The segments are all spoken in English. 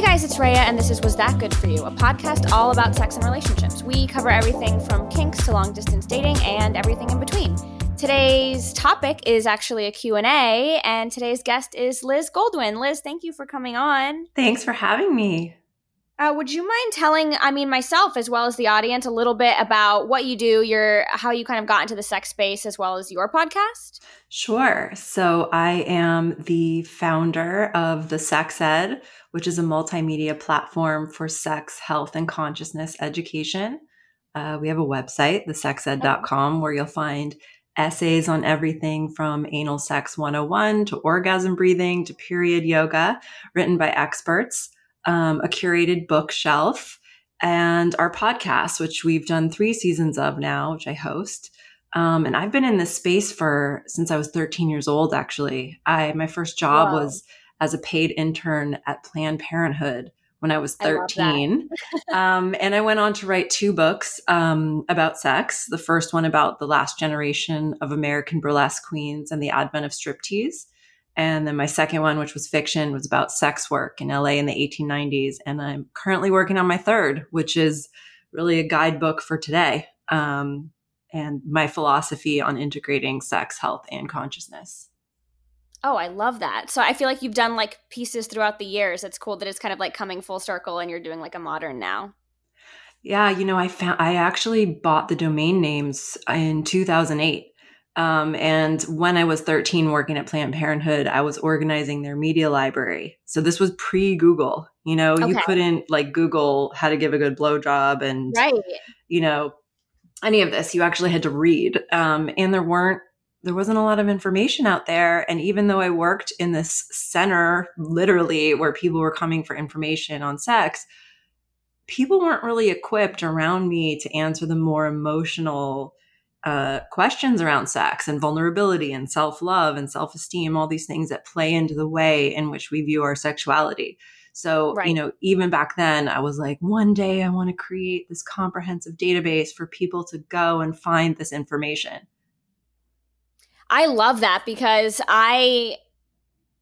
Hey guys, it's Raya, and this is Was That Good For You, a podcast all about sex and relationships. We cover everything from kinks to long distance dating and everything in between. Today's topic is actually a Q&A, and today's guest is Liz Goldwyn. Liz, thank you for coming on. Thanks for having me. Uh, would you mind telling, I mean, myself as well as the audience, a little bit about what you do, your how you kind of got into the sex space, as well as your podcast? Sure. So I am the founder of the Sex Ed, which is a multimedia platform for sex, health, and consciousness education. Uh, we have a website, thesexed.com, where you'll find essays on everything from anal sex 101 to orgasm breathing to period yoga, written by experts um, a curated bookshelf, and our podcast, which we've done three seasons of now, which I host. Um, and I've been in this space for since I was 13 years old. Actually, I my first job wow. was as a paid intern at Planned Parenthood when I was 13. I um, and I went on to write two books um, about sex. The first one about the last generation of American burlesque queens and the advent of striptease. And then my second one, which was fiction, was about sex work in LA in the 1890s. And I'm currently working on my third, which is really a guidebook for today um, and my philosophy on integrating sex, health, and consciousness. Oh, I love that. So I feel like you've done like pieces throughout the years. It's cool that it's kind of like coming full circle and you're doing like a modern now. Yeah, you know, I found I actually bought the domain names in 2008 um, and when I was 13 working at Planned Parenthood, I was organizing their media library. So this was pre Google. You know, okay. you couldn't like Google how to give a good blowjob and, right. you know, any of this. You actually had to read. Um, and there weren't, there wasn't a lot of information out there. And even though I worked in this center, literally, where people were coming for information on sex, people weren't really equipped around me to answer the more emotional, uh, questions around sex and vulnerability and self love and self esteem, all these things that play into the way in which we view our sexuality. So, right. you know, even back then, I was like, one day I want to create this comprehensive database for people to go and find this information. I love that because I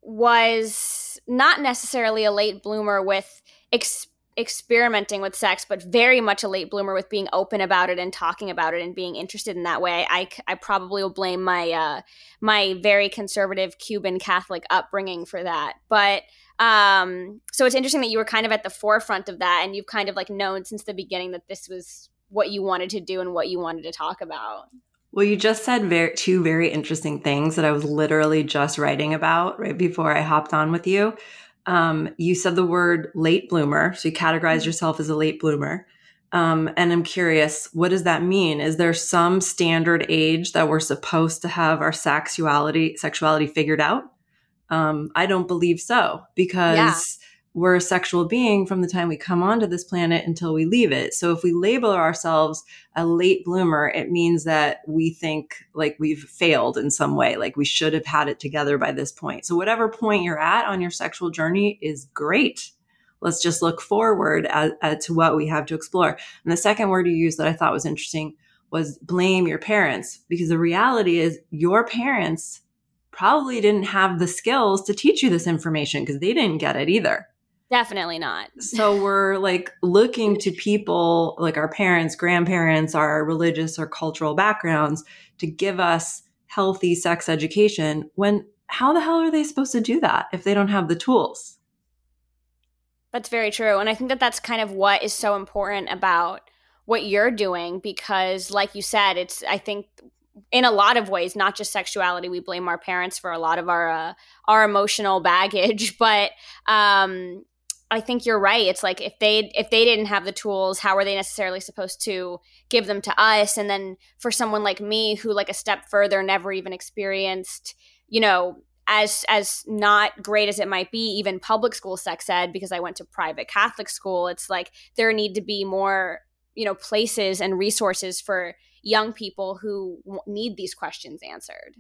was not necessarily a late bloomer with experience experimenting with sex, but very much a late bloomer with being open about it and talking about it and being interested in that way. I, I probably will blame my uh, my very conservative Cuban Catholic upbringing for that. But um, so it's interesting that you were kind of at the forefront of that, and you've kind of like known since the beginning that this was what you wanted to do and what you wanted to talk about. Well, you just said very, two very interesting things that I was literally just writing about right before I hopped on with you. Um, you said the word late bloomer, so you categorize mm-hmm. yourself as a late bloomer. Um, and I'm curious, what does that mean? Is there some standard age that we're supposed to have our sexuality sexuality figured out? Um, I don't believe so because we're a sexual being from the time we come onto this planet until we leave it. So if we label ourselves a late bloomer, it means that we think like we've failed in some way, like we should have had it together by this point. So whatever point you're at on your sexual journey is great. Let's just look forward as, to what we have to explore. And the second word you used that I thought was interesting was blame your parents because the reality is your parents probably didn't have the skills to teach you this information because they didn't get it either. Definitely not. so we're like looking to people like our parents, grandparents, our religious or cultural backgrounds to give us healthy sex education when how the hell are they supposed to do that if they don't have the tools? That's very true. And I think that that's kind of what is so important about what you're doing because like you said, it's I think in a lot of ways, not just sexuality. We blame our parents for a lot of our uh, our emotional baggage, but um, I think you're right. It's like if they if they didn't have the tools, how are they necessarily supposed to give them to us? And then for someone like me who like a step further never even experienced, you know, as as not great as it might be even public school sex ed because i went to private catholic school it's like there need to be more you know places and resources for young people who need these questions answered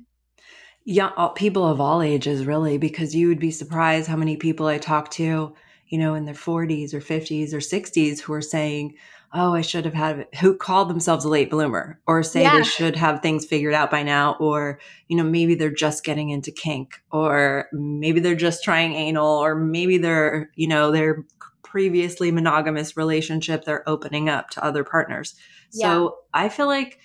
yeah people of all ages really because you would be surprised how many people i talk to you know in their 40s or 50s or 60s who are saying oh, I should have had who called themselves a late bloomer or say yeah. they should have things figured out by now, or, you know, maybe they're just getting into kink, or maybe they're just trying anal, or maybe they're, you know, their previously monogamous relationship, they're opening up to other partners. Yeah. So I feel like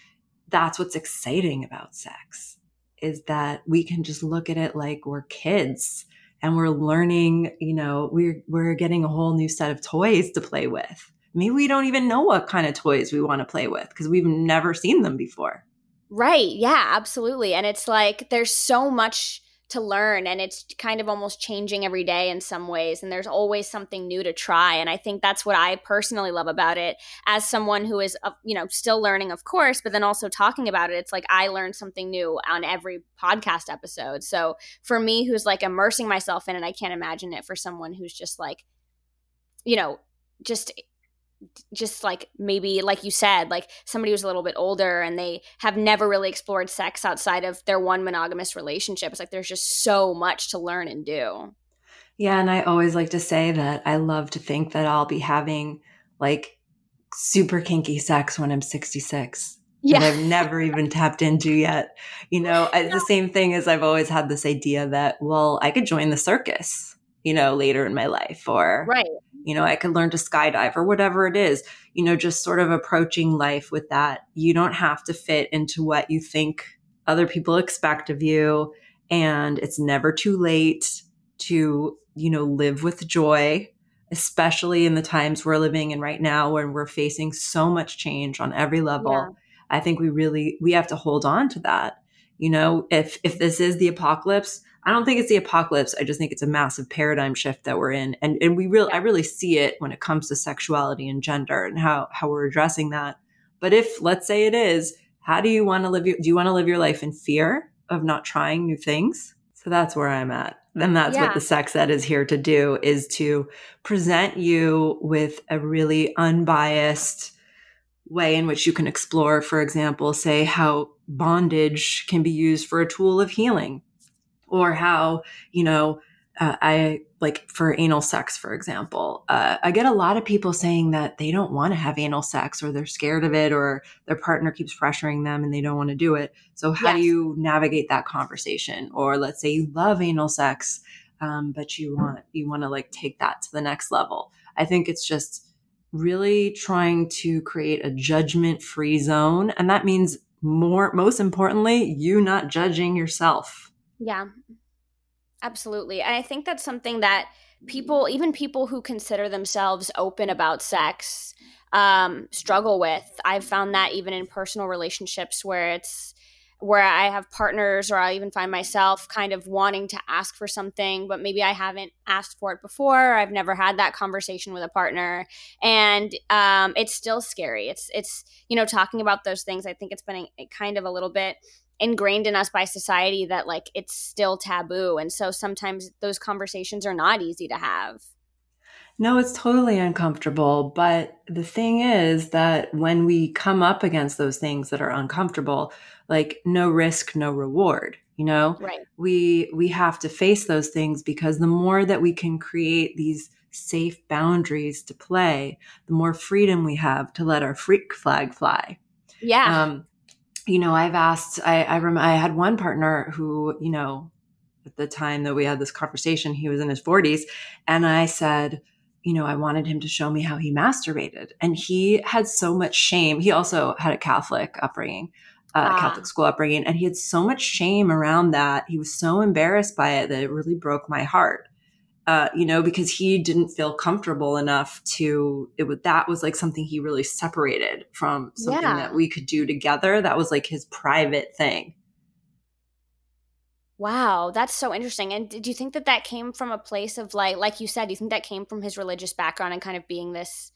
that's what's exciting about sex is that we can just look at it like we're kids and we're learning, you know, we're we're getting a whole new set of toys to play with maybe we don't even know what kind of toys we want to play with because we've never seen them before. Right. Yeah, absolutely. And it's like there's so much to learn and it's kind of almost changing every day in some ways and there's always something new to try and i think that's what i personally love about it. As someone who is uh, you know still learning of course but then also talking about it it's like i learn something new on every podcast episode. So for me who's like immersing myself in it i can't imagine it for someone who's just like you know just just like maybe like you said like somebody who's a little bit older and they have never really explored sex outside of their one monogamous relationship it's like there's just so much to learn and do yeah and i always like to say that i love to think that i'll be having like super kinky sex when i'm 66 yeah. that I've never even tapped into yet. You know, no. the same thing as I've always had this idea that, well, I could join the circus, you know, later in my life or, right you know, I could learn to skydive or whatever it is, you know, just sort of approaching life with that. You don't have to fit into what you think other people expect of you. And it's never too late to, you know, live with joy, especially in the times we're living in right now when we're facing so much change on every level. Yeah. I think we really we have to hold on to that. You know, if if this is the apocalypse, I don't think it's the apocalypse. I just think it's a massive paradigm shift that we're in. And and we really I really see it when it comes to sexuality and gender and how how we're addressing that. But if let's say it is, how do you want to live your do you want to live your life in fear of not trying new things? So that's where I'm at. And that's yeah. what the sex ed is here to do is to present you with a really unbiased way in which you can explore, for example, say how bondage can be used for a tool of healing or how, you know, uh, I like for anal sex, for example, uh, I get a lot of people saying that they don't want to have anal sex or they're scared of it or their partner keeps pressuring them and they don't want to do it. So, how yes. do you navigate that conversation? Or let's say you love anal sex, um, but you want you want to like take that to the next level. I think it's just really trying to create a judgment free zone, and that means more most importantly, you not judging yourself yeah. Absolutely. And I think that's something that people, even people who consider themselves open about sex, um, struggle with. I've found that even in personal relationships where it's where I have partners or I even find myself kind of wanting to ask for something, but maybe I haven't asked for it before. I've never had that conversation with a partner, and um, it's still scary. It's it's you know talking about those things. I think it's been a, kind of a little bit ingrained in us by society that like it's still taboo. And so sometimes those conversations are not easy to have. No it's totally uncomfortable. But the thing is that when we come up against those things that are uncomfortable like no risk no reward you know? Right. We we have to face those things because the more that we can create these safe boundaries to play the more freedom we have to let our freak flag fly. Yeah. Um you know, I've asked, I, I, rem- I had one partner who, you know, at the time that we had this conversation, he was in his 40s. And I said, you know, I wanted him to show me how he masturbated. And he had so much shame. He also had a Catholic upbringing, uh, ah. Catholic school upbringing, and he had so much shame around that. He was so embarrassed by it that it really broke my heart uh, you know, because he didn't feel comfortable enough to, it was, that was like something he really separated from something yeah. that we could do together. That was like his private thing. Wow, that's so interesting. And did you think that that came from a place of like, like you said, do you think that came from his religious background and kind of being this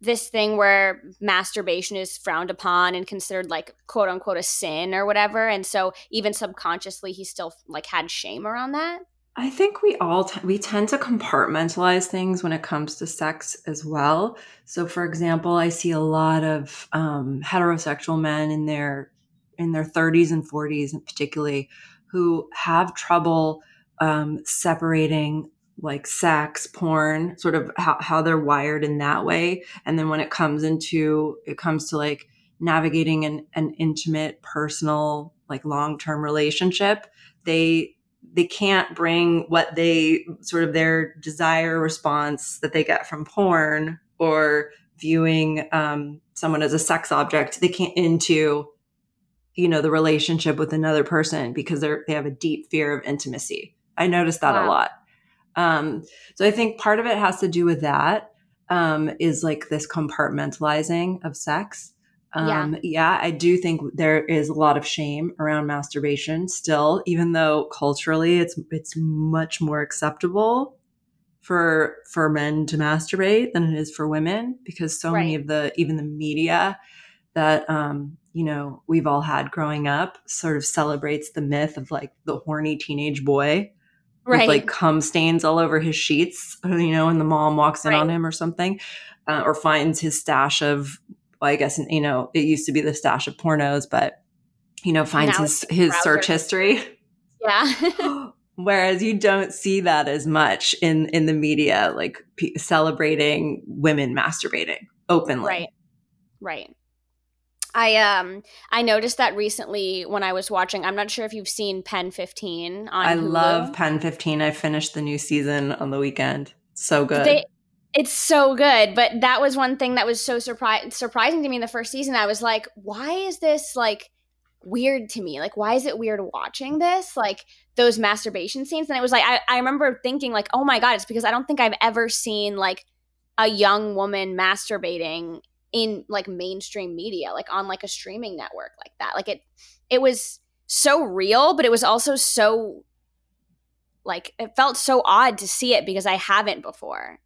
this thing where masturbation is frowned upon and considered like quote unquote a sin or whatever and so even subconsciously he still like had shame around that I think we all t- we tend to compartmentalize things when it comes to sex as well. So, for example, I see a lot of um, heterosexual men in their in their 30s and 40s, and particularly, who have trouble um, separating like sex, porn, sort of how, how they're wired in that way. And then when it comes into it comes to like navigating an, an intimate, personal, like long term relationship, they they can't bring what they sort of their desire response that they get from porn or viewing um, someone as a sex object they can't into you know the relationship with another person because they're they have a deep fear of intimacy. I noticed that wow. a lot. Um, so i think part of it has to do with that um, is like this compartmentalizing of sex um, yeah. yeah, I do think there is a lot of shame around masturbation still, even though culturally it's it's much more acceptable for for men to masturbate than it is for women because so right. many of the even the media that um, you know we've all had growing up sort of celebrates the myth of like the horny teenage boy right. with like cum stains all over his sheets, you know, and the mom walks in right. on him or something, uh, or finds his stash of well, I guess, you know, it used to be the stash of pornos, but, you know, finds now his, his search history. Yeah. Whereas you don't see that as much in, in the media, like p- celebrating women masturbating openly. Right. Right. I um I noticed that recently when I was watching. I'm not sure if you've seen Pen 15 on. I Hulu. love Pen 15. I finished the new season on the weekend. So good. They it's so good, but that was one thing that was so surpri- surprising to me in the first season. I was like, why is this like weird to me? Like, why is it weird watching this? Like those masturbation scenes. And it was like, I, I remember thinking, like, oh my God, it's because I don't think I've ever seen like a young woman masturbating in like mainstream media, like on like a streaming network like that. Like it, it was so real, but it was also so like, it felt so odd to see it because I haven't before.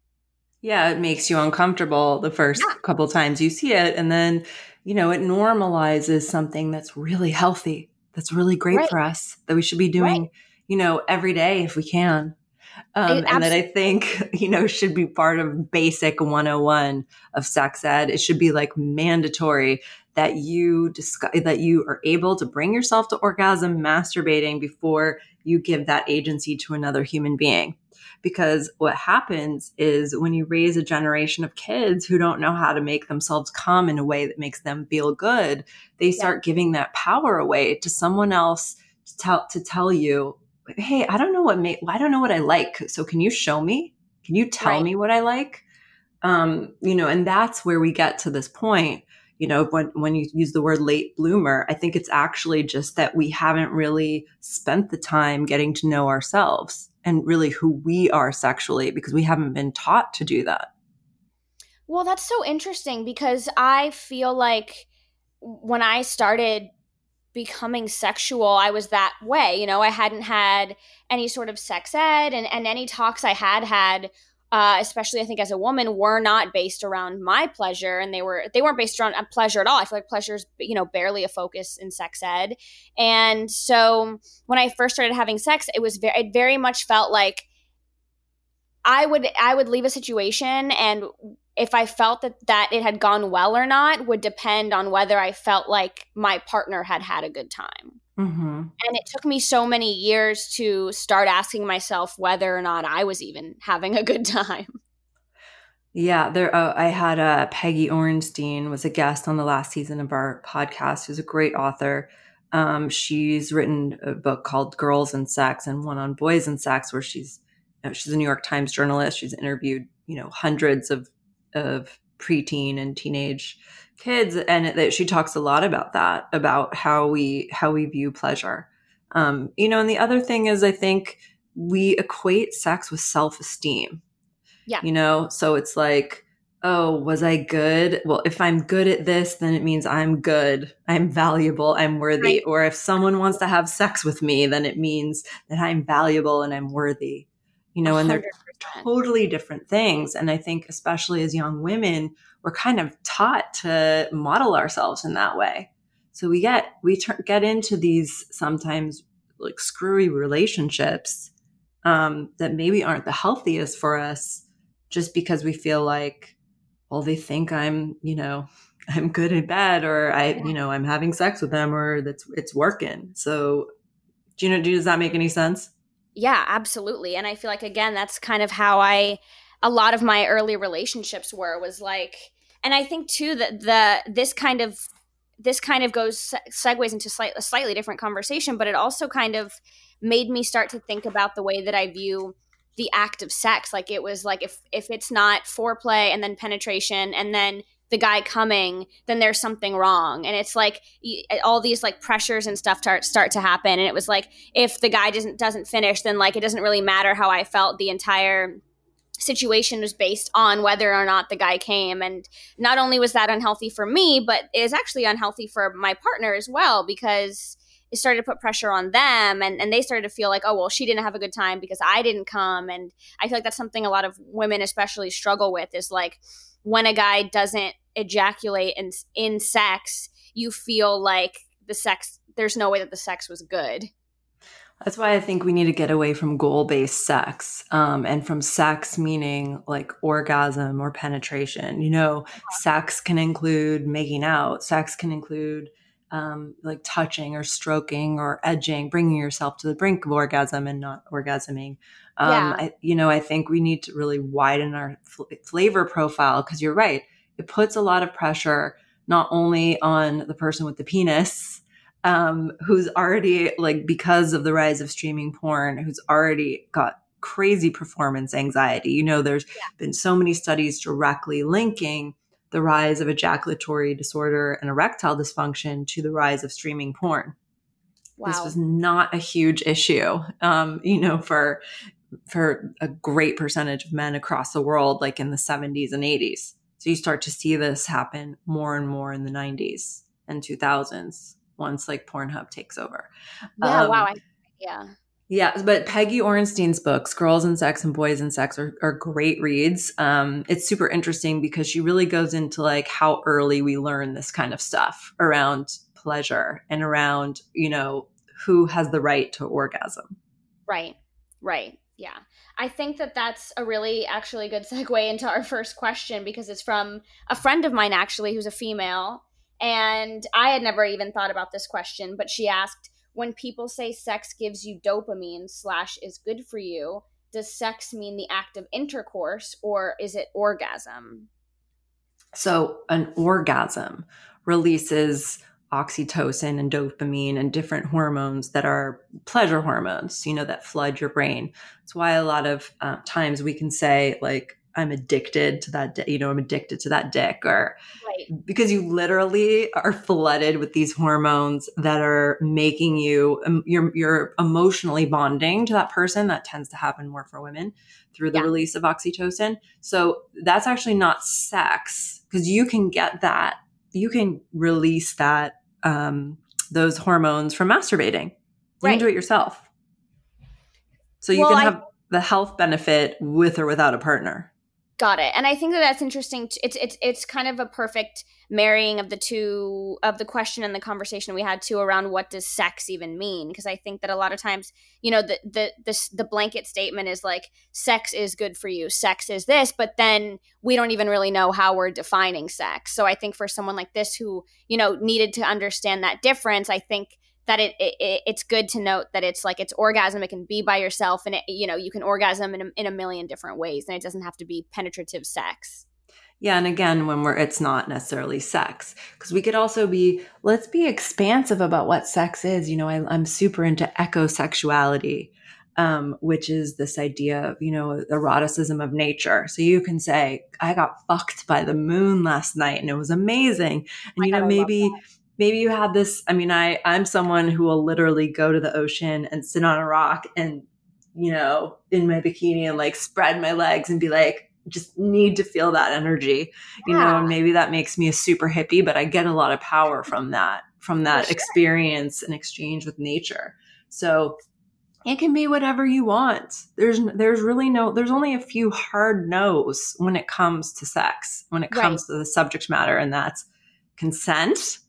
Yeah, it makes you uncomfortable the first yeah. couple times you see it. And then, you know, it normalizes something that's really healthy, that's really great right. for us, that we should be doing, right. you know, every day if we can. Um, and that I think, you know, should be part of basic 101 of sex ed. It should be like mandatory that you discuss, that you are able to bring yourself to orgasm masturbating before you give that agency to another human being because what happens is when you raise a generation of kids who don't know how to make themselves come in a way that makes them feel good, they start yeah. giving that power away to someone else to tell to tell you, "Hey, I don't know what may, I don't know what I like. So can you show me? Can you tell right. me what I like?" Um, you know, and that's where we get to this point you know when when you use the word late bloomer i think it's actually just that we haven't really spent the time getting to know ourselves and really who we are sexually because we haven't been taught to do that. Well, that's so interesting because I feel like when I started becoming sexual, I was that way. You know, I hadn't had any sort of sex ed, and, and any talks I had had uh, especially I think as a woman, were not based around my pleasure, and they were they weren't based around pleasure at all. I feel like pleasure is you know barely a focus in sex ed, and so when I first started having sex, it was very it very much felt like I would I would leave a situation and if I felt that that it had gone well or not would depend on whether I felt like my partner had had a good time. Mm-hmm. And it took me so many years to start asking myself whether or not I was even having a good time. Yeah, there. Uh, I had uh, Peggy Orenstein was a guest on the last season of our podcast. Who's a great author. Um, she's written a book called Girls and Sex and one on boys and sex, where she's you know, she's a New York Times journalist. She's interviewed you know hundreds of of preteen and teenage kids and that she talks a lot about that about how we how we view pleasure. Um you know and the other thing is i think we equate sex with self-esteem. Yeah. You know so it's like oh was i good? Well if i'm good at this then it means i'm good. I'm valuable. I'm worthy. Right. or if someone wants to have sex with me then it means that i'm valuable and i'm worthy. You know and 100%. there totally different things. And I think, especially as young women, we're kind of taught to model ourselves in that way. So we get we ter- get into these sometimes like screwy relationships um, that maybe aren't the healthiest for us, just because we feel like, well, they think I'm, you know, I'm good in bed, or I, you know, I'm having sex with them, or that's it's working. So, do you know? Does that make any sense? Yeah, absolutely. And I feel like again, that's kind of how I a lot of my early relationships were was like and I think too that the this kind of this kind of goes segues into slight, a slightly different conversation, but it also kind of made me start to think about the way that I view the act of sex. Like it was like if if it's not foreplay and then penetration and then the guy coming, then there's something wrong. And it's like all these like pressures and stuff start start to happen. And it was like if the guy doesn't doesn't finish, then like it doesn't really matter how I felt the entire situation was based on whether or not the guy came. And not only was that unhealthy for me but is actually unhealthy for my partner as well because it started to put pressure on them and, and they started to feel like oh well she didn't have a good time because i didn't come. And i feel like that's something a lot of women especially struggle with is like when a guy doesn't ejaculate in, in sex you feel like the sex there's no way that the sex was good that's why I think we need to get away from goal based sex um, and from sex meaning like orgasm or penetration. You know, sex can include making out, sex can include um, like touching or stroking or edging, bringing yourself to the brink of orgasm and not orgasming. Um, yeah. I, you know, I think we need to really widen our fl- flavor profile because you're right. It puts a lot of pressure not only on the person with the penis um, who's already like because of the rise of streaming porn, who's already got crazy performance anxiety. You know, there's yeah. been so many studies directly linking the rise of ejaculatory disorder and erectile dysfunction to the rise of streaming porn. Wow. This was not a huge issue, um, you know, for for a great percentage of men across the world, like in the 70s and 80s. So you start to see this happen more and more in the 90s and 2000s once like Pornhub takes over. Yeah, um, wow. I, yeah. Yeah, but Peggy Orenstein's books, Girls and Sex and Boys and Sex, are, are great reads. Um, it's super interesting because she really goes into like how early we learn this kind of stuff around pleasure and around, you know, who has the right to orgasm. Right, right. Yeah. I think that that's a really actually good segue into our first question because it's from a friend of mine, actually, who's a female and I had never even thought about this question, but she asked, when people say sex gives you dopamine slash is good for you, does sex mean the act of intercourse or is it orgasm? So, an orgasm releases oxytocin and dopamine and different hormones that are pleasure hormones, you know, that flood your brain. That's why a lot of uh, times we can say, like, I'm addicted to that, you know, I'm addicted to that dick, or right. because you literally are flooded with these hormones that are making you, um, you're, you're emotionally bonding to that person. That tends to happen more for women through the yeah. release of oxytocin. So that's actually not sex because you can get that, you can release that, um, those hormones from masturbating. You right. can do it yourself. So you well, can have I- the health benefit with or without a partner. Got it. And I think that that's interesting. It's it's it's kind of a perfect marrying of the two of the question and the conversation we had too around what does sex even mean? Because I think that a lot of times, you know, the the the the blanket statement is like sex is good for you, sex is this, but then we don't even really know how we're defining sex. So I think for someone like this who you know needed to understand that difference, I think that it, it, it's good to note that it's like it's orgasm. It can be by yourself and it, you know you can orgasm in a, in a million different ways and it doesn't have to be penetrative sex. Yeah and again when we're it's not necessarily sex because we could also be let's be expansive about what sex is. You know I, i'm super into ecosexuality um, which is this idea of you know eroticism of nature. So you can say i got fucked by the moon last night and it was amazing. And you know maybe maybe you had this i mean i i'm someone who will literally go to the ocean and sit on a rock and you know in my bikini and like spread my legs and be like just need to feel that energy you yeah. know and maybe that makes me a super hippie but i get a lot of power from that from that sure. experience and exchange with nature so it can be whatever you want. There's there's really no there's only a few hard no's when it comes to sex, when it comes right. to the subject matter, and that's consent,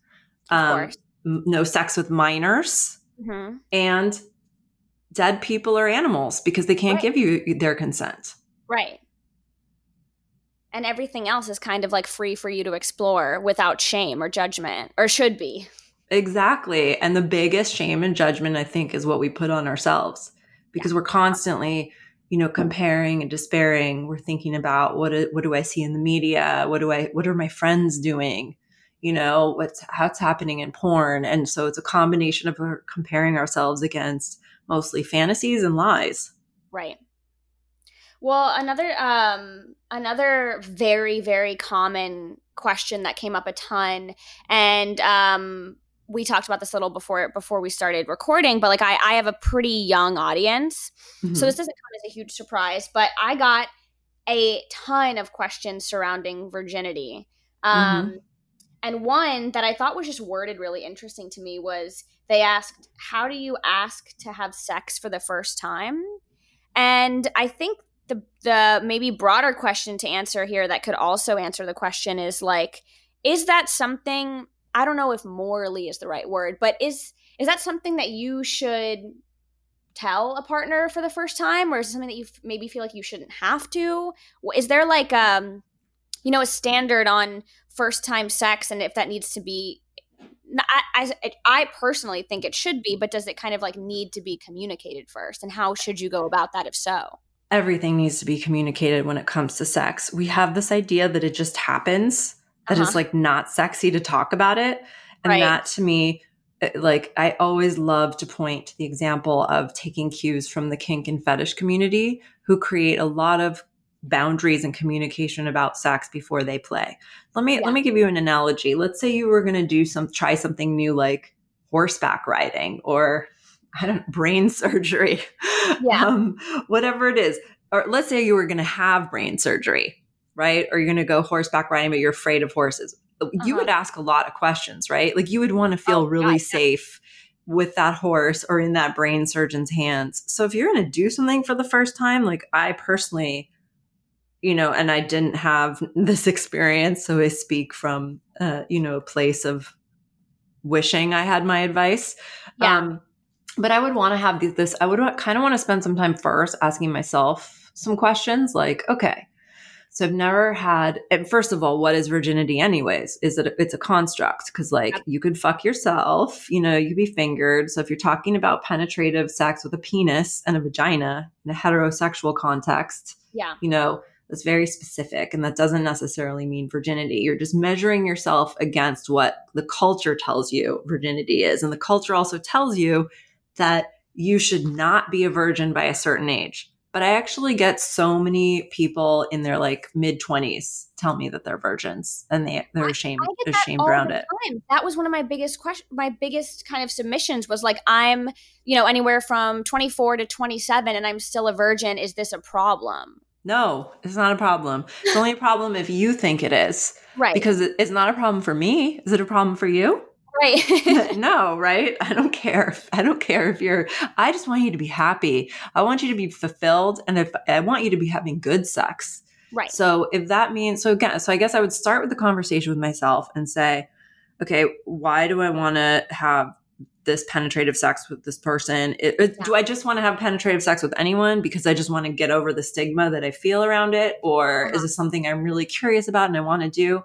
um, no sex with minors, mm-hmm. and dead people or animals because they can't right. give you their consent. Right. And everything else is kind of like free for you to explore without shame or judgment, or should be. Exactly. And the biggest shame and judgment, I think, is what we put on ourselves because yeah. we're constantly, you know, comparing and despairing. We're thinking about what, what do I see in the media? What do I, what are my friends doing? You know, what's, what's happening in porn. And so it's a combination of comparing ourselves against mostly fantasies and lies. Right. Well, another, um, another very, very common question that came up a ton and um we talked about this a little before before we started recording, but like I, I have a pretty young audience, mm-hmm. so this doesn't come as a huge surprise. But I got a ton of questions surrounding virginity, um, mm-hmm. And one that I thought was just worded really interesting to me was they asked, "How do you ask to have sex for the first time?" And I think the the maybe broader question to answer here that could also answer the question is like, is that something I don't know if morally is the right word, but is is that something that you should tell a partner for the first time, or is it something that you f- maybe feel like you shouldn't have to? Is there like um, you know, a standard on first time sex, and if that needs to be? I, I, I personally think it should be, but does it kind of like need to be communicated first? And how should you go about that if so? Everything needs to be communicated when it comes to sex. We have this idea that it just happens that uh-huh. is like not sexy to talk about it. And right. that to me, uh, like I always love to point to the example of taking cues from the kink and fetish community who create a lot of boundaries and communication about sex before they play. Let me yeah. let me give you an analogy. Let's say you were going to do some try something new like horseback riding or I don't brain surgery. Yeah. um, whatever it is. Or let's say you were going to have brain surgery right? Or you're going to go horseback riding, but you're afraid of horses. Uh-huh. You would ask a lot of questions, right? Like you would want to feel oh, really God, safe yeah. with that horse or in that brain surgeon's hands. So if you're going to do something for the first time, like I personally, you know, and I didn't have this experience, so I speak from, uh, you know, a place of wishing I had my advice. Yeah. Um, but I would want to have this, I would kind of want to spend some time first asking myself some questions like, okay, so I've never had, and first of all, what is virginity anyways? Is it, it's a construct because like you could fuck yourself, you know, you could be fingered. So if you're talking about penetrative sex with a penis and a vagina in a heterosexual context, yeah, you know, that's very specific and that doesn't necessarily mean virginity. You're just measuring yourself against what the culture tells you virginity is. And the culture also tells you that you should not be a virgin by a certain age. But I actually get so many people in their like mid 20s tell me that they're virgins and they they're ashamed ashamed around it. Time. That was one of my biggest question my biggest kind of submissions was like I'm, you know, anywhere from 24 to 27 and I'm still a virgin, is this a problem? No, it's not a problem. It's only a problem if you think it is. Right. Because it's not a problem for me. Is it a problem for you? Right. no, right? I don't care. I don't care if you're I just want you to be happy. I want you to be fulfilled and if I want you to be having good sex. Right. So if that means so again, so I guess I would start with the conversation with myself and say, okay, why do I want to have this penetrative sex with this person? It, yeah. Do I just want to have penetrative sex with anyone because I just want to get over the stigma that I feel around it? Or uh-huh. is this something I'm really curious about and I want to do?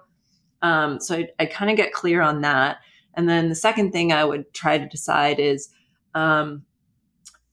Um, so I, I kind of get clear on that. And then the second thing I would try to decide is, um,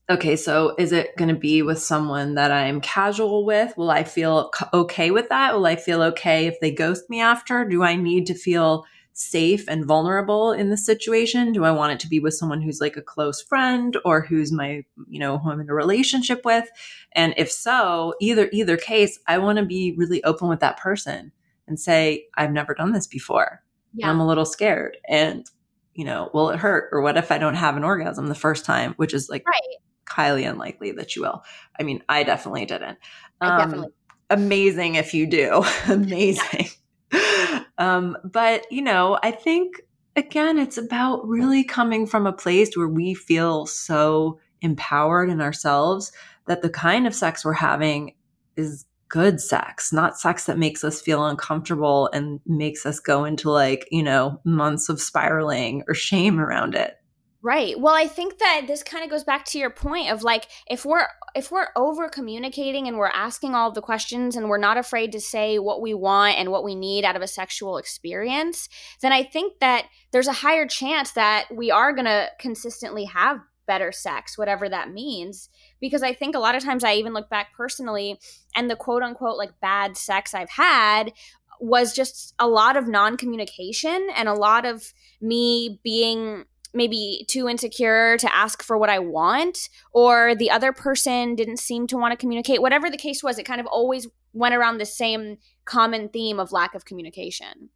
okay, so is it going to be with someone that I'm casual with? Will I feel okay with that? Will I feel okay if they ghost me after? Do I need to feel safe and vulnerable in the situation? Do I want it to be with someone who's like a close friend or who's my, you know, who I'm in a relationship with? And if so, either either case, I want to be really open with that person and say, I've never done this before yeah. I'm a little scared. And, you know, will it hurt? Or what if I don't have an orgasm the first time, which is like right. highly unlikely that you will. I mean, I definitely didn't. Um, definitely. Amazing if you do. amazing. um, but, you know, I think again, it's about really coming from a place where we feel so empowered in ourselves that the kind of sex we're having is good sex, not sex that makes us feel uncomfortable and makes us go into like, you know, months of spiraling or shame around it. Right. Well, I think that this kind of goes back to your point of like if we're if we're over communicating and we're asking all the questions and we're not afraid to say what we want and what we need out of a sexual experience, then I think that there's a higher chance that we are going to consistently have better sex, whatever that means. Because I think a lot of times I even look back personally and the quote unquote like bad sex I've had was just a lot of non communication and a lot of me being maybe too insecure to ask for what I want, or the other person didn't seem to want to communicate. Whatever the case was, it kind of always went around the same common theme of lack of communication.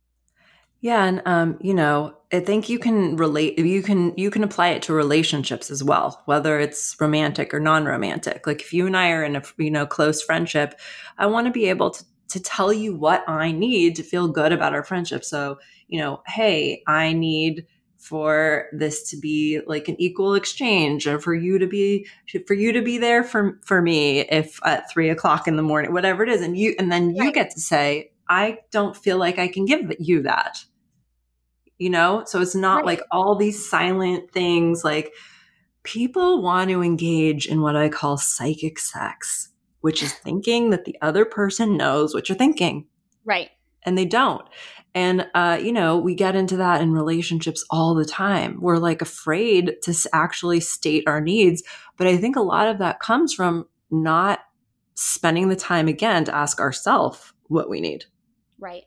Yeah, and um, you know, I think you can relate. You can you can apply it to relationships as well, whether it's romantic or non-romantic. Like if you and I are in a you know close friendship, I want to be able to to tell you what I need to feel good about our friendship. So you know, hey, I need for this to be like an equal exchange or for you to be for you to be there for for me if at three o'clock in the morning whatever it is and you and then you right. get to say i don't feel like i can give you that. You know? So it's not right. like all these silent things like people want to engage in what i call psychic sex which is thinking that the other person knows what you're thinking. Right. And they don't and, uh, you know, we get into that in relationships all the time. We're like afraid to actually state our needs. But I think a lot of that comes from not spending the time again to ask ourselves what we need. Right.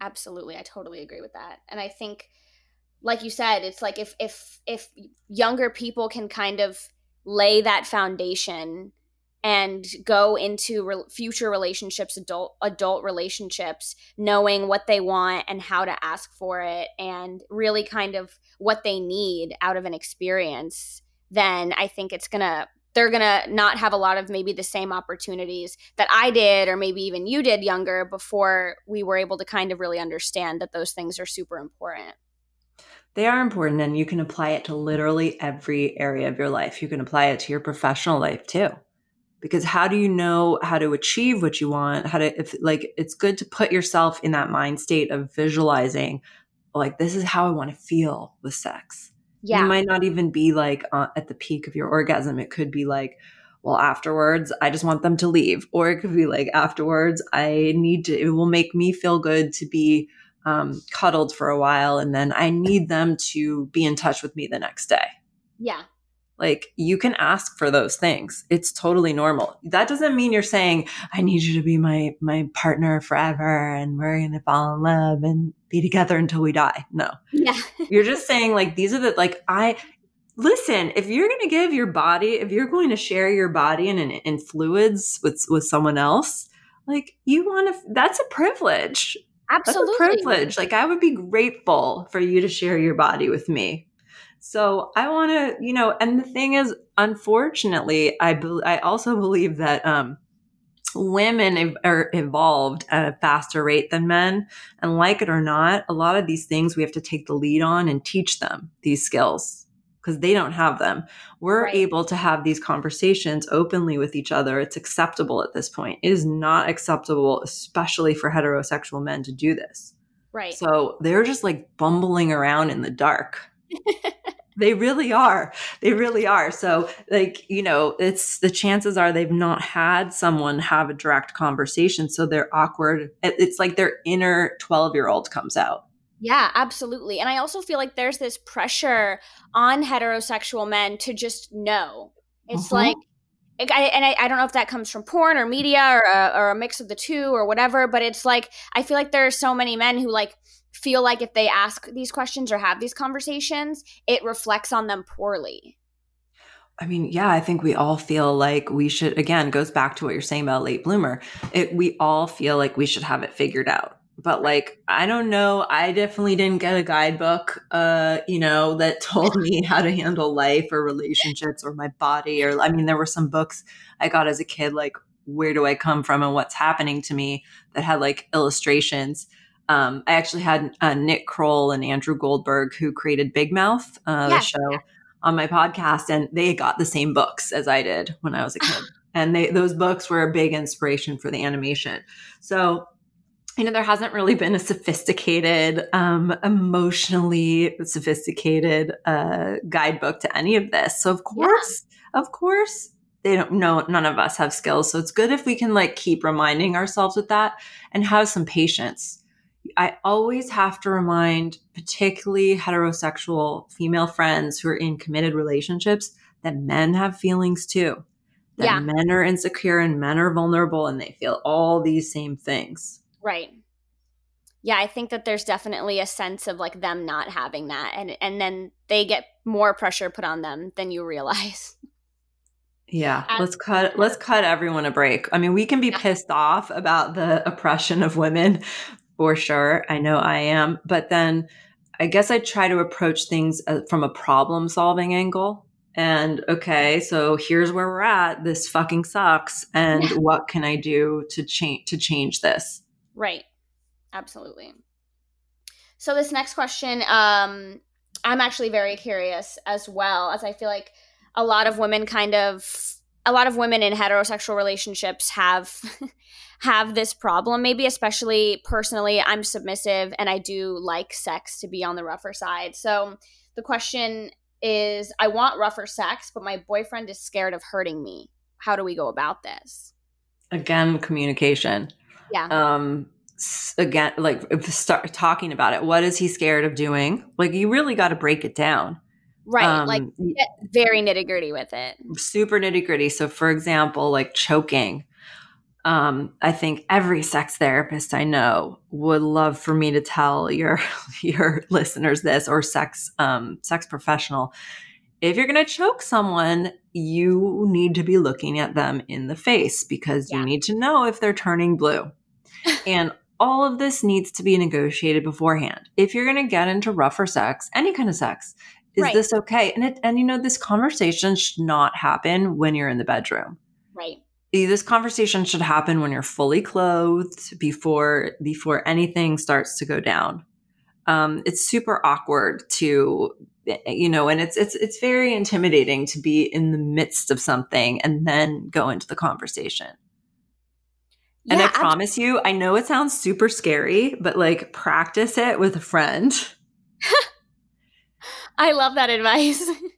Absolutely. I totally agree with that. And I think, like you said, it's like if, if, if younger people can kind of lay that foundation and go into re- future relationships adult adult relationships knowing what they want and how to ask for it and really kind of what they need out of an experience then i think it's gonna they're gonna not have a lot of maybe the same opportunities that i did or maybe even you did younger before we were able to kind of really understand that those things are super important. They are important and you can apply it to literally every area of your life. You can apply it to your professional life too because how do you know how to achieve what you want? How to if like it's good to put yourself in that mind state of visualizing like this is how i want to feel with sex. Yeah. it might not even be like uh, at the peak of your orgasm. It could be like well afterwards i just want them to leave. Or it could be like afterwards i need to it will make me feel good to be um, cuddled for a while and then i need them to be in touch with me the next day. Yeah like you can ask for those things. It's totally normal. That doesn't mean you're saying, I need you to be my my partner forever and we're gonna fall in love and be together until we die. No. Yeah. you're just saying like these are the like I listen, if you're gonna give your body, if you're going to share your body and in, in fluids with with someone else, like you want to that's a privilege. Absolutely. That's a privilege. Like I would be grateful for you to share your body with me. So I want to, you know, and the thing is, unfortunately, I be- I also believe that um, women ev- are evolved at a faster rate than men, and like it or not, a lot of these things we have to take the lead on and teach them these skills because they don't have them. We're right. able to have these conversations openly with each other. It's acceptable at this point. It is not acceptable, especially for heterosexual men, to do this. Right. So they're just like bumbling around in the dark. They really are. They really are. So, like, you know, it's the chances are they've not had someone have a direct conversation. So they're awkward. It's like their inner 12 year old comes out. Yeah, absolutely. And I also feel like there's this pressure on heterosexual men to just know. It's uh-huh. like, I, and I, I, don't know if that comes from porn or media or a, or a mix of the two or whatever, but it's like, I feel like there are so many men who like feel like if they ask these questions or have these conversations, it reflects on them poorly. I mean, yeah, I think we all feel like we should, again, goes back to what you're saying about late bloomer. It, we all feel like we should have it figured out. But like, I don't know. I definitely didn't get a guidebook, uh, you know, that told me how to handle life or relationships or my body. Or, I mean, there were some books I got as a kid, like, Where Do I Come From and What's Happening to Me, that had like illustrations um, I actually had uh, Nick Kroll and Andrew Goldberg, who created Big Mouth, uh, yeah. the show on my podcast and they got the same books as I did when I was a kid. and they those books were a big inspiration for the animation. So you know, there hasn't really been a sophisticated, um, emotionally sophisticated uh, guidebook to any of this. So of course, yeah. of course, they don't know. None of us have skills, so it's good if we can like keep reminding ourselves with that and have some patience. I always have to remind, particularly heterosexual female friends who are in committed relationships, that men have feelings too. That yeah. men are insecure and men are vulnerable and they feel all these same things. Right. Yeah, I think that there's definitely a sense of like them not having that and and then they get more pressure put on them than you realize. Yeah, let's cut let's cut everyone a break. I mean, we can be yeah. pissed off about the oppression of women for sure. I know I am, but then I guess I try to approach things uh, from a problem solving angle. And okay, so here's where we're at. This fucking sucks. And yeah. what can I do to change to change this? Right. Absolutely. So this next question, um, I'm actually very curious as well, as I feel like a lot of women kind of a lot of women in heterosexual relationships have have this problem. Maybe especially personally i'm submissive and i do like sex to be on the rougher side. So the question is i want rougher sex but my boyfriend is scared of hurting me. How do we go about this? Again communication. Yeah. Um again like start talking about it what is he scared of doing? Like you really got to break it down. Right um, like very nitty gritty with it. Super nitty gritty so for example like choking um, I think every sex therapist I know would love for me to tell your your listeners this or sex um, sex professional. If you're going to choke someone, you need to be looking at them in the face because yeah. you need to know if they're turning blue. and all of this needs to be negotiated beforehand. If you're going to get into rougher sex, any kind of sex, is right. this okay? And it, and you know, this conversation should not happen when you're in the bedroom. Right. This conversation should happen when you're fully clothed before before anything starts to go down. Um, it's super awkward to you know and it's it's it's very intimidating to be in the midst of something and then go into the conversation and yeah, I promise you, I know it sounds super scary, but like practice it with a friend. I love that advice.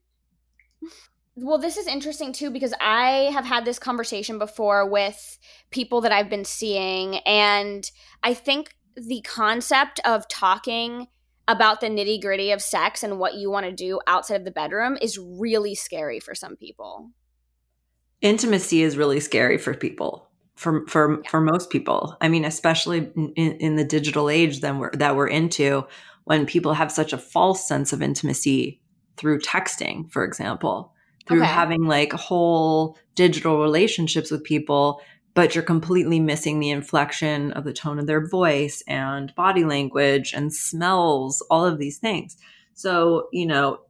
well, this is interesting too because I have had this conversation before with people that I've been seeing. And I think the concept of talking about the nitty gritty of sex and what you want to do outside of the bedroom is really scary for some people. Intimacy is really scary for people for for for most people. I mean, especially in, in the digital age that we're that we're into, when people have such a false sense of intimacy through texting, for example, through okay. having like whole digital relationships with people, but you're completely missing the inflection of the tone of their voice and body language and smells, all of these things. So, you know,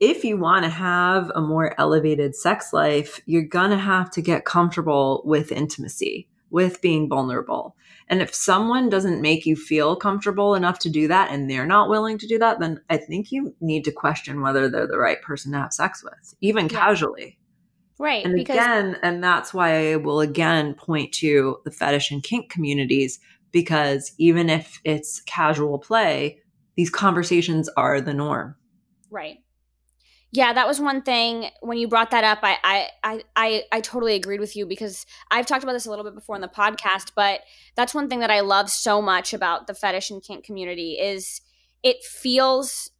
if you want to have a more elevated sex life, you're going to have to get comfortable with intimacy, with being vulnerable. And if someone doesn't make you feel comfortable enough to do that and they're not willing to do that, then I think you need to question whether they're the right person to have sex with, even yeah. casually. Right. And because- again, and that's why I will again point to the fetish and kink communities, because even if it's casual play, these conversations are the norm. Right. Yeah, that was one thing when you brought that up. I, I, I, I, I totally agreed with you because I've talked about this a little bit before in the podcast, but that's one thing that I love so much about the fetish and kink community is it feels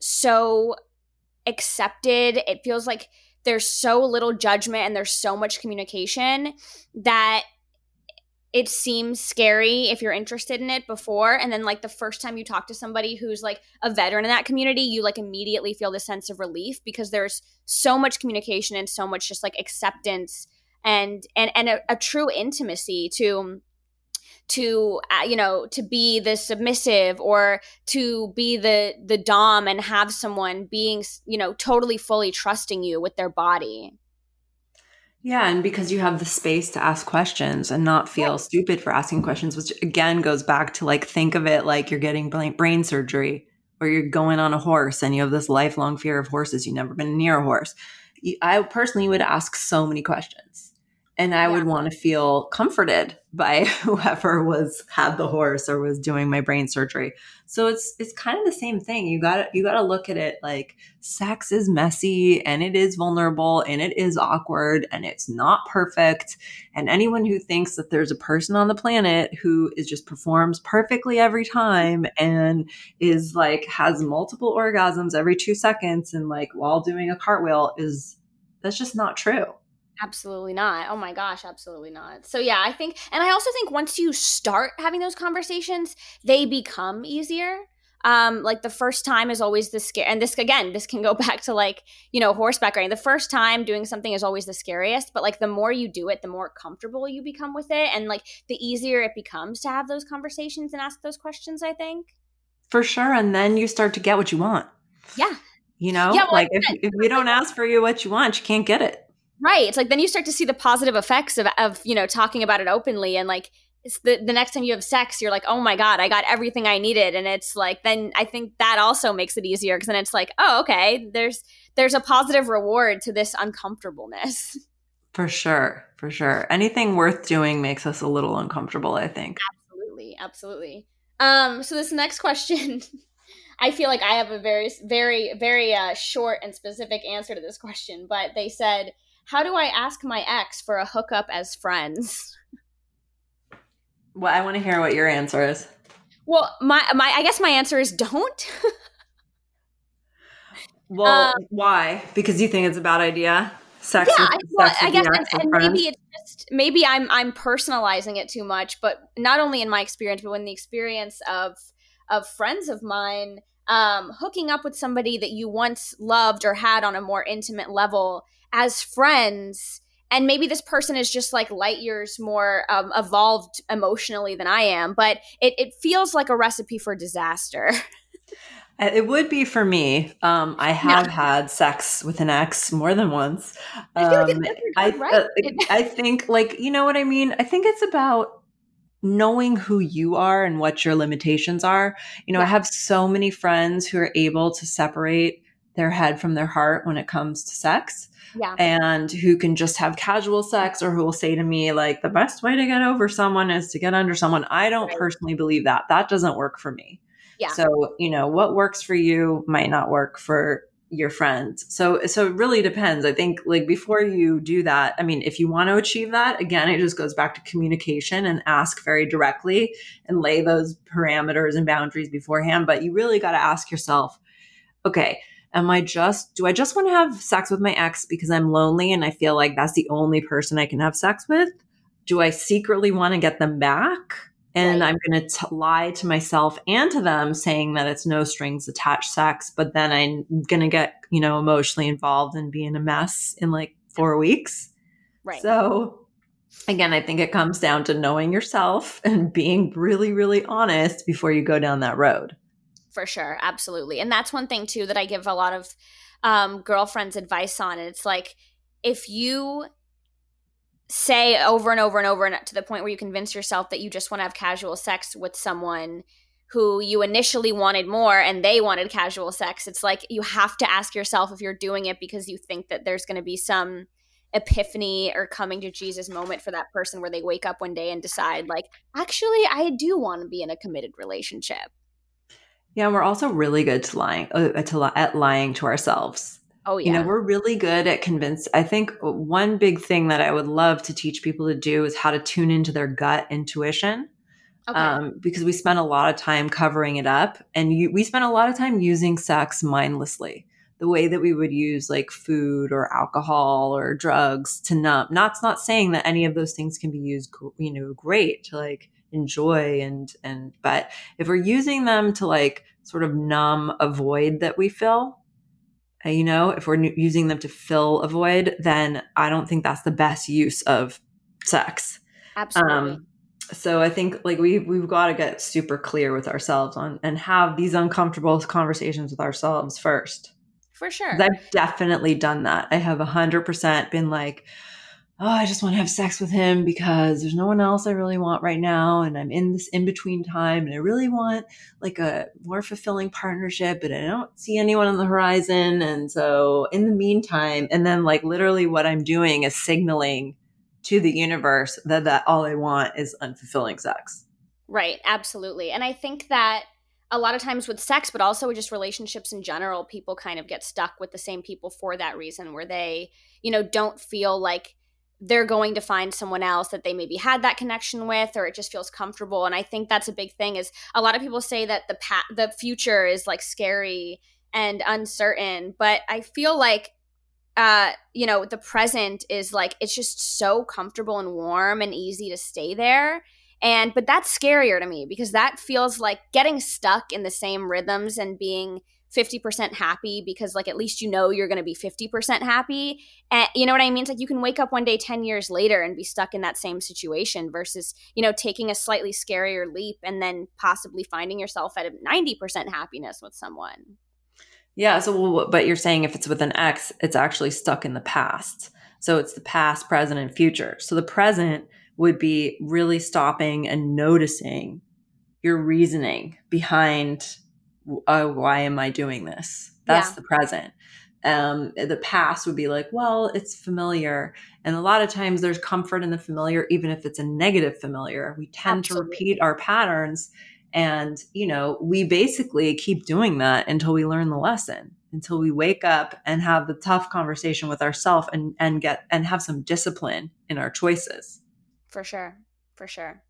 so accepted. It feels like there's so little judgment and there's so much communication that it seems scary if you're interested in it before. And then like the first time you talk to somebody who's like a veteran in that community you like immediately feel this sense of relief because there's so much communication and so much just like acceptance and and and a, a true intimacy to to uh, you know to be the submissive or to be the the dom and have someone being you know totally fully trusting you with their body yeah, and because you have the space to ask questions and not feel stupid for asking questions, which again goes back to like think of it like you're getting brain surgery or you're going on a horse and you have this lifelong fear of horses, you've never been near a horse. I personally would ask so many questions and I yeah. would want to feel comforted by whoever was had the horse or was doing my brain surgery. So it's it's kind of the same thing. You got to you got to look at it like sex is messy and it is vulnerable and it is awkward and it's not perfect. And anyone who thinks that there's a person on the planet who is just performs perfectly every time and is like has multiple orgasms every 2 seconds and like while doing a cartwheel is that's just not true. Absolutely not. Oh my gosh, absolutely not. So yeah, I think and I also think once you start having those conversations, they become easier. Um like the first time is always the scare and this again, this can go back to like, you know, horseback riding. The first time doing something is always the scariest, but like the more you do it, the more comfortable you become with it and like the easier it becomes to have those conversations and ask those questions, I think. For sure, and then you start to get what you want. Yeah. You know, yeah, well, like if, if we don't ask for you what you want, you can't get it. Right. It's like then you start to see the positive effects of, of you know, talking about it openly and like it's the, the next time you have sex, you're like, oh my God, I got everything I needed. And it's like, then I think that also makes it easier because then it's like, oh, okay, there's there's a positive reward to this uncomfortableness. For sure. For sure. Anything worth doing makes us a little uncomfortable, I think. Absolutely. Absolutely. Um, so this next question, I feel like I have a very, very, very uh, short and specific answer to this question, but they said, how do I ask my ex for a hookup as friends? Well, I want to hear what your answer is. Well, my my I guess my answer is don't. well, um, why? Because you think it's a bad idea. Sex. Yeah, with, well, sex I guess, and, and maybe it's just maybe I'm I'm personalizing it too much, but not only in my experience, but in the experience of of friends of mine, um, hooking up with somebody that you once loved or had on a more intimate level as friends and maybe this person is just like light years more um, evolved emotionally than I am, but it, it feels like a recipe for disaster. Uh, it would be for me. Um, I have no. had sex with an ex more than once. Um, I, right. uh, I think, like, you know what I mean? I think it's about knowing who you are and what your limitations are. You know, yeah. I have so many friends who are able to separate their head from their heart when it comes to sex yeah. and who can just have casual sex or who will say to me like the best way to get over someone is to get under someone. I don't right. personally believe that. That doesn't work for me. Yeah. So you know what works for you might not work for your friends. So so it really depends. I think like before you do that i mean if you want to achieve that again it just goes back to communication and ask very directly and lay those parameters and boundaries beforehand. But you really got to ask yourself okay am I just, do I just want to have sex with my ex because I'm lonely and I feel like that's the only person I can have sex with? Do I secretly want to get them back? And right. I'm going to lie to myself and to them saying that it's no strings attached sex, but then I'm going to get, you know, emotionally involved and be in a mess in like four weeks. Right. So again, I think it comes down to knowing yourself and being really, really honest before you go down that road for sure absolutely. And that's one thing too that i give a lot of um, girlfriends advice on. And it's like if you say over and over and over and to the point where you convince yourself that you just want to have casual sex with someone who you initially wanted more and they wanted casual sex it's like you have to ask yourself if you're doing it because you think that there's going to be some epiphany or coming to Jesus moment for that person where they wake up one day and decide like actually I do want to be in a committed relationship yeah, we're also really good to lying uh, to at lying to ourselves. Oh yeah. You know, we're really good at convince. I think one big thing that I would love to teach people to do is how to tune into their gut intuition. Okay. Um, because we spend a lot of time covering it up and you, we spend a lot of time using sex mindlessly the way that we would use like food or alcohol or drugs to numb. Not not saying that any of those things can be used, you know, great to like enjoy and and but if we're using them to like sort of numb a void that we fill uh, you know if we're using them to fill a void then i don't think that's the best use of sex. Absolutely. um, so i think like we we've got to get super clear with ourselves on and have these uncomfortable conversations with ourselves first. For sure. I've definitely done that. I have 100% been like oh, I just want to have sex with him because there's no one else I really want right now. And I'm in this in between time and I really want like a more fulfilling partnership, but I don't see anyone on the horizon. And so in the meantime, and then like literally what I'm doing is signaling to the universe that, that all I want is unfulfilling sex. Right. Absolutely. And I think that a lot of times with sex, but also with just relationships in general, people kind of get stuck with the same people for that reason, where they, you know, don't feel like they're going to find someone else that they maybe had that connection with or it just feels comfortable. And i think that's a big thing is a lot of people say that the pa- the future is like scary and uncertain but i feel like uh you know the present is like it's just so comfortable and warm and easy to stay there and but that's scarier to me because that feels like getting stuck in the same rhythms and being 50% happy because like at least you know you're going to be 50% happy. And you know what i mean? It's like you can wake up one day 10 years later and be stuck in that same situation versus you know taking a slightly scarier leap and then possibly finding yourself at 90% happiness with someone. Yeah so but you're saying if it's with an ex it's actually stuck in the past. So it's the past present and future. So the present would be really stopping and noticing your reasoning behind oh, why am I doing this? That's yeah. the present. Um, the past would be like, well, it's familiar. And a lot of times there's comfort in the familiar, even if it's a negative familiar. We tend Absolutely. to repeat our patterns. And, you know, we basically keep doing that until we learn the lesson, until we wake up and have the tough conversation with ourselves and, and get and have some discipline in our choices. For sure. For sure.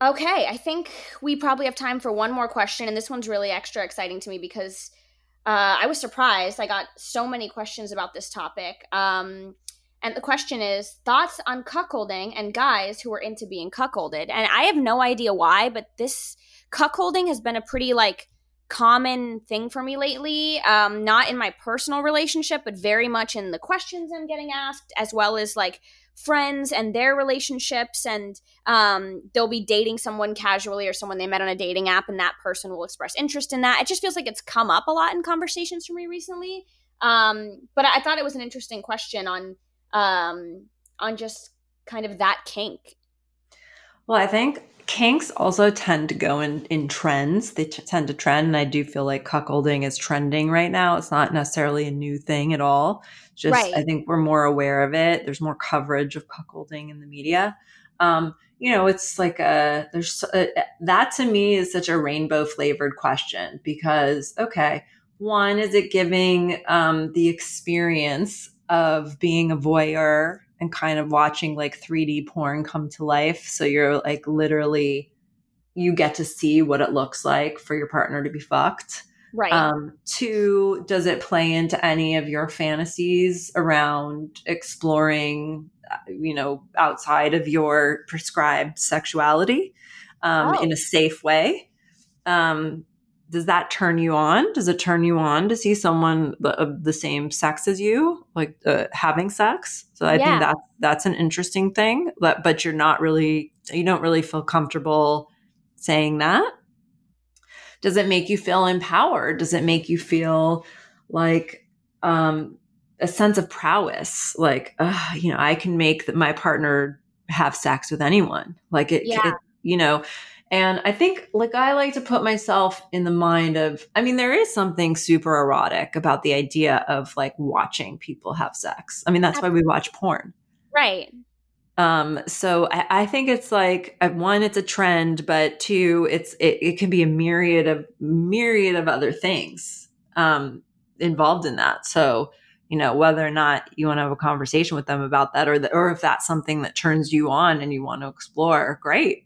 Okay, I think we probably have time for one more question, and this one's really extra exciting to me because uh, I was surprised. I got so many questions about this topic. Um, and the question is thoughts on cuckolding and guys who are into being cuckolded. And I have no idea why, but this cuckolding has been a pretty like common thing for me lately. Um, not in my personal relationship, but very much in the questions I'm getting asked, as well as like friends and their relationships and um, they'll be dating someone casually or someone they met on a dating app and that person will express interest in that. It just feels like it's come up a lot in conversations for me recently. Um, but i thought it was an interesting question on um, on just kind of that kink. Well i think kinks also tend to go in in trends. They t- tend to trend and i do feel like cuckolding is trending right now. It's not necessarily a new thing at all. Just right. i think we're more aware of it. There's more coverage of cuckolding in the media. Um, you know it's like a there's a, that to me is such a rainbow flavored question because okay one is it giving um, the experience of being a voyeur and kind of watching like 3D porn come to life. So you're like literally, you get to see what it looks like for your partner to be fucked. Right. Um, two, does it play into any of your fantasies around exploring, uh, you know, outside of your prescribed sexuality um, oh. in a safe way? Um, does that turn you on? Does it turn you on to see someone of the same sex as you, like uh, having sex? So I yeah. think that that's an interesting thing. But but you're not really you don't really feel comfortable saying that. Does it make you feel empowered? Does it make you feel like um, a sense of prowess? Like uh, you know, I can make my partner have sex with anyone. Like it, yeah. it you know and I think, like, I like to put myself in the mind of, I mean, there is something super erotic about the idea of like watching people have sex. I mean, that's why we watch porn. Right. Um, so I, I think it's like uh, one, it's a trend, but two, it's it, it can be a myriad of myriad of other things um, involved in that. So you know whether or not you want to have a conversation with them about that, or the, or if that's something that turns you on and you want to explore, great.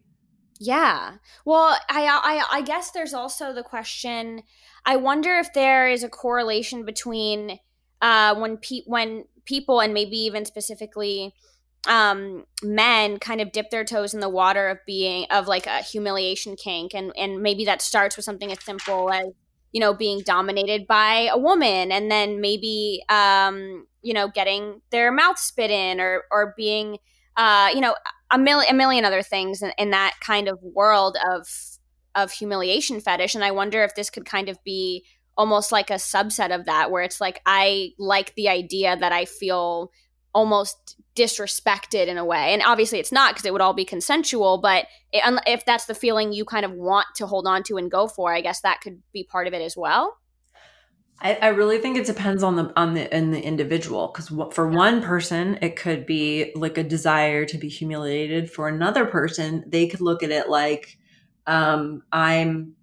Yeah. Well, I, I I guess there's also the question. I wonder if there is a correlation between uh, when pe- when people and maybe even specifically um, men kind of dip their toes in the water of being of like a humiliation kink, and and maybe that starts with something as simple as you know being dominated by a woman, and then maybe um, you know getting their mouth spit in, or or being uh, you know a million a million other things in, in that kind of world of of humiliation fetish and i wonder if this could kind of be almost like a subset of that where it's like i like the idea that i feel almost disrespected in a way. And obviously it's not because it would all be consensual, but it, if that's the feeling you kind of want to hold on to and go for, I guess that could be part of it as well. I, I really think it depends on the on the in the individual because for one person it could be like a desire to be humiliated. For another person, they could look at it like um, I'm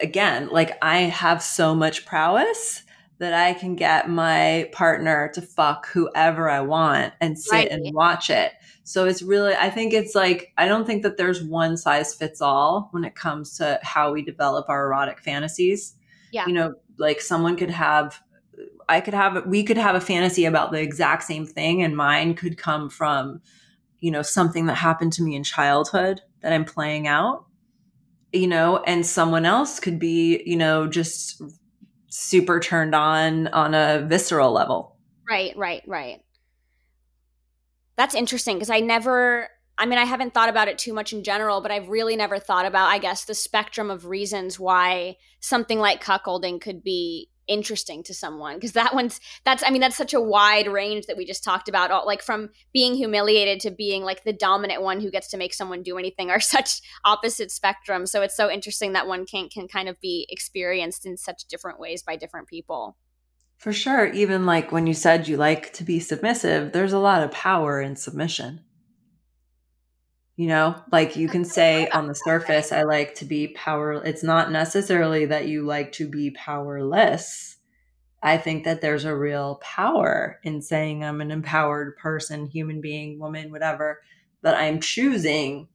again like I have so much prowess that I can get my partner to fuck whoever I want and sit right. and watch it. So it's really, I think it's like, I don't think that there's one size fits all when it comes to how we develop our erotic fantasies. Yeah. You know, like someone could have, I could have, we could have a fantasy about the exact same thing, and mine could come from, you know, something that happened to me in childhood that I'm playing out, you know, and someone else could be, you know, just super turned on on a visceral level. Right, right, right. That's interesting because I never I mean, I haven't thought about it too much in general, but I've really never thought about, I guess, the spectrum of reasons why something like cuckolding could be interesting to someone because that one's that's i mean that's such a wide range that we just talked about. All, like from being humiliated to being like the dominant one who gets to make someone do anything are such opposite spectrum so it's so interesting that one can can kind of be experienced in such different ways by different people. For sure. Even like when you said you like to be submissive there's a lot of power in submission you know like you can say on the surface i like to be power it's not necessarily that you like to be powerless. I think that there's a real power in saying i'm an empowered person human being woman whatever that i'm choosing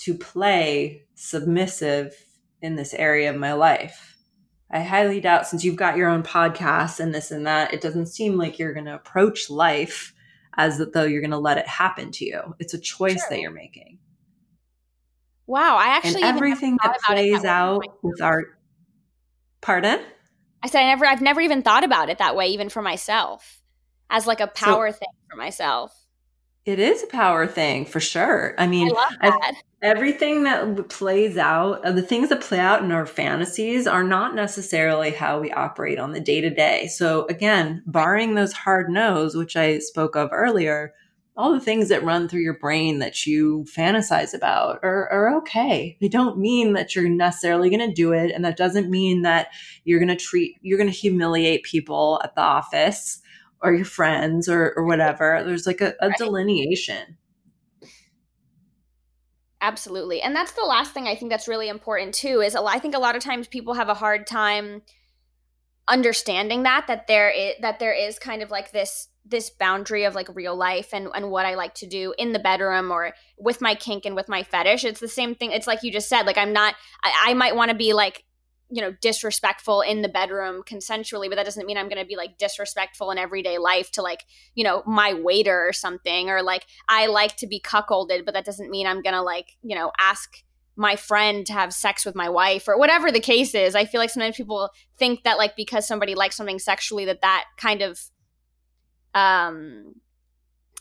to play submissive in this area of my life. I highly doubt since you've got your own podcast and this and that it doesn't seem like you're going to approach life as though you're going to let it happen to you. It's a choice that you're making. Wow, I actually and everything that plays that out with our pardon. I said I never I've never even thought about it that way even for myself as like a power so, thing for myself. It is a power thing for sure. I mean, I everything that plays out, uh, the things that play out in our fantasies are not necessarily how we operate on the day to day. So, again, barring those hard no's, which I spoke of earlier, all the things that run through your brain that you fantasize about are, are okay. They don't mean that you're necessarily going to do it. And that doesn't mean that you're going to treat, you're going to humiliate people at the office or your friends or, or whatever. There's like a, a right. delineation. Absolutely. And that's the last thing I think that's really important too is I think a lot of times people have a hard time understanding that that there is that there is kind of like this this boundary of like real life and and what I like to do in the bedroom or with my kink and with my fetish. It's the same thing. It's like you just said. Like I'm not. I, I might want to be like you know disrespectful in the bedroom consensually but that doesn't mean i'm going to be like disrespectful in everyday life to like you know my waiter or something or like i like to be cuckolded but that doesn't mean i'm going to like you know ask my friend to have sex with my wife or whatever the case is. I feel like sometimes people think that like because somebody likes something sexually that that kind of um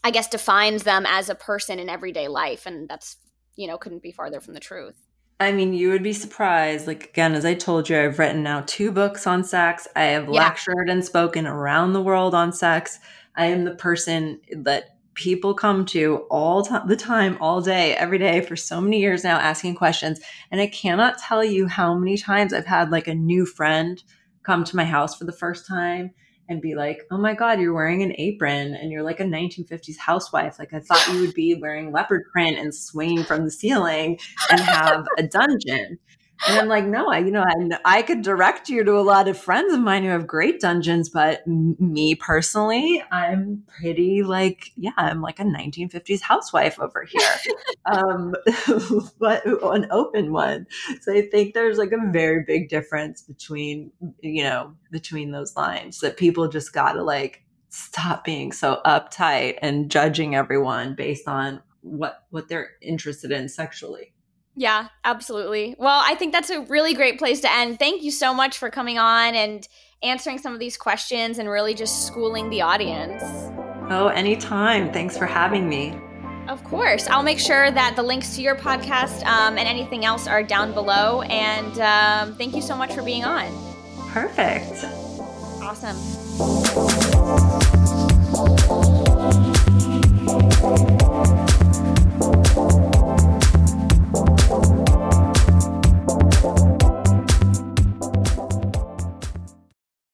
i guess defines them as a person in everyday life and that's you know couldn't be farther from the truth I mean, you would be surprised. Like, again, as I told you, I've written now two books on sex. I have yeah. lectured and spoken around the world on sex. I am the person that people come to all t- the time, all day, every day for so many years now asking questions. And I cannot tell you how many times I've had like a new friend come to my house for the first time and be like, oh my God, you're wearing an apron and you're like a 1950s housewife. Like, I thought you would be wearing leopard print and swinging from the ceiling and have a dungeon. And I'm like, no, I, you know, I, I could direct you to a lot of friends of mine who have great dungeons, but m- me personally, I'm pretty like, yeah, I'm like a 1950s housewife over here, um, but an open one. So I think there's like a very big difference between, you know, between those lines that people just got to like stop being so uptight and judging everyone based on what what they're interested in sexually. Yeah, absolutely. Well, I think that's a really great place to end. Thank you so much for coming on and answering some of these questions and really just schooling the audience. Oh, anytime. Thanks for having me. Of course. I'll make sure that the links to your podcast um, and anything else are down below. And um, thank you so much for being on. Perfect. Awesome.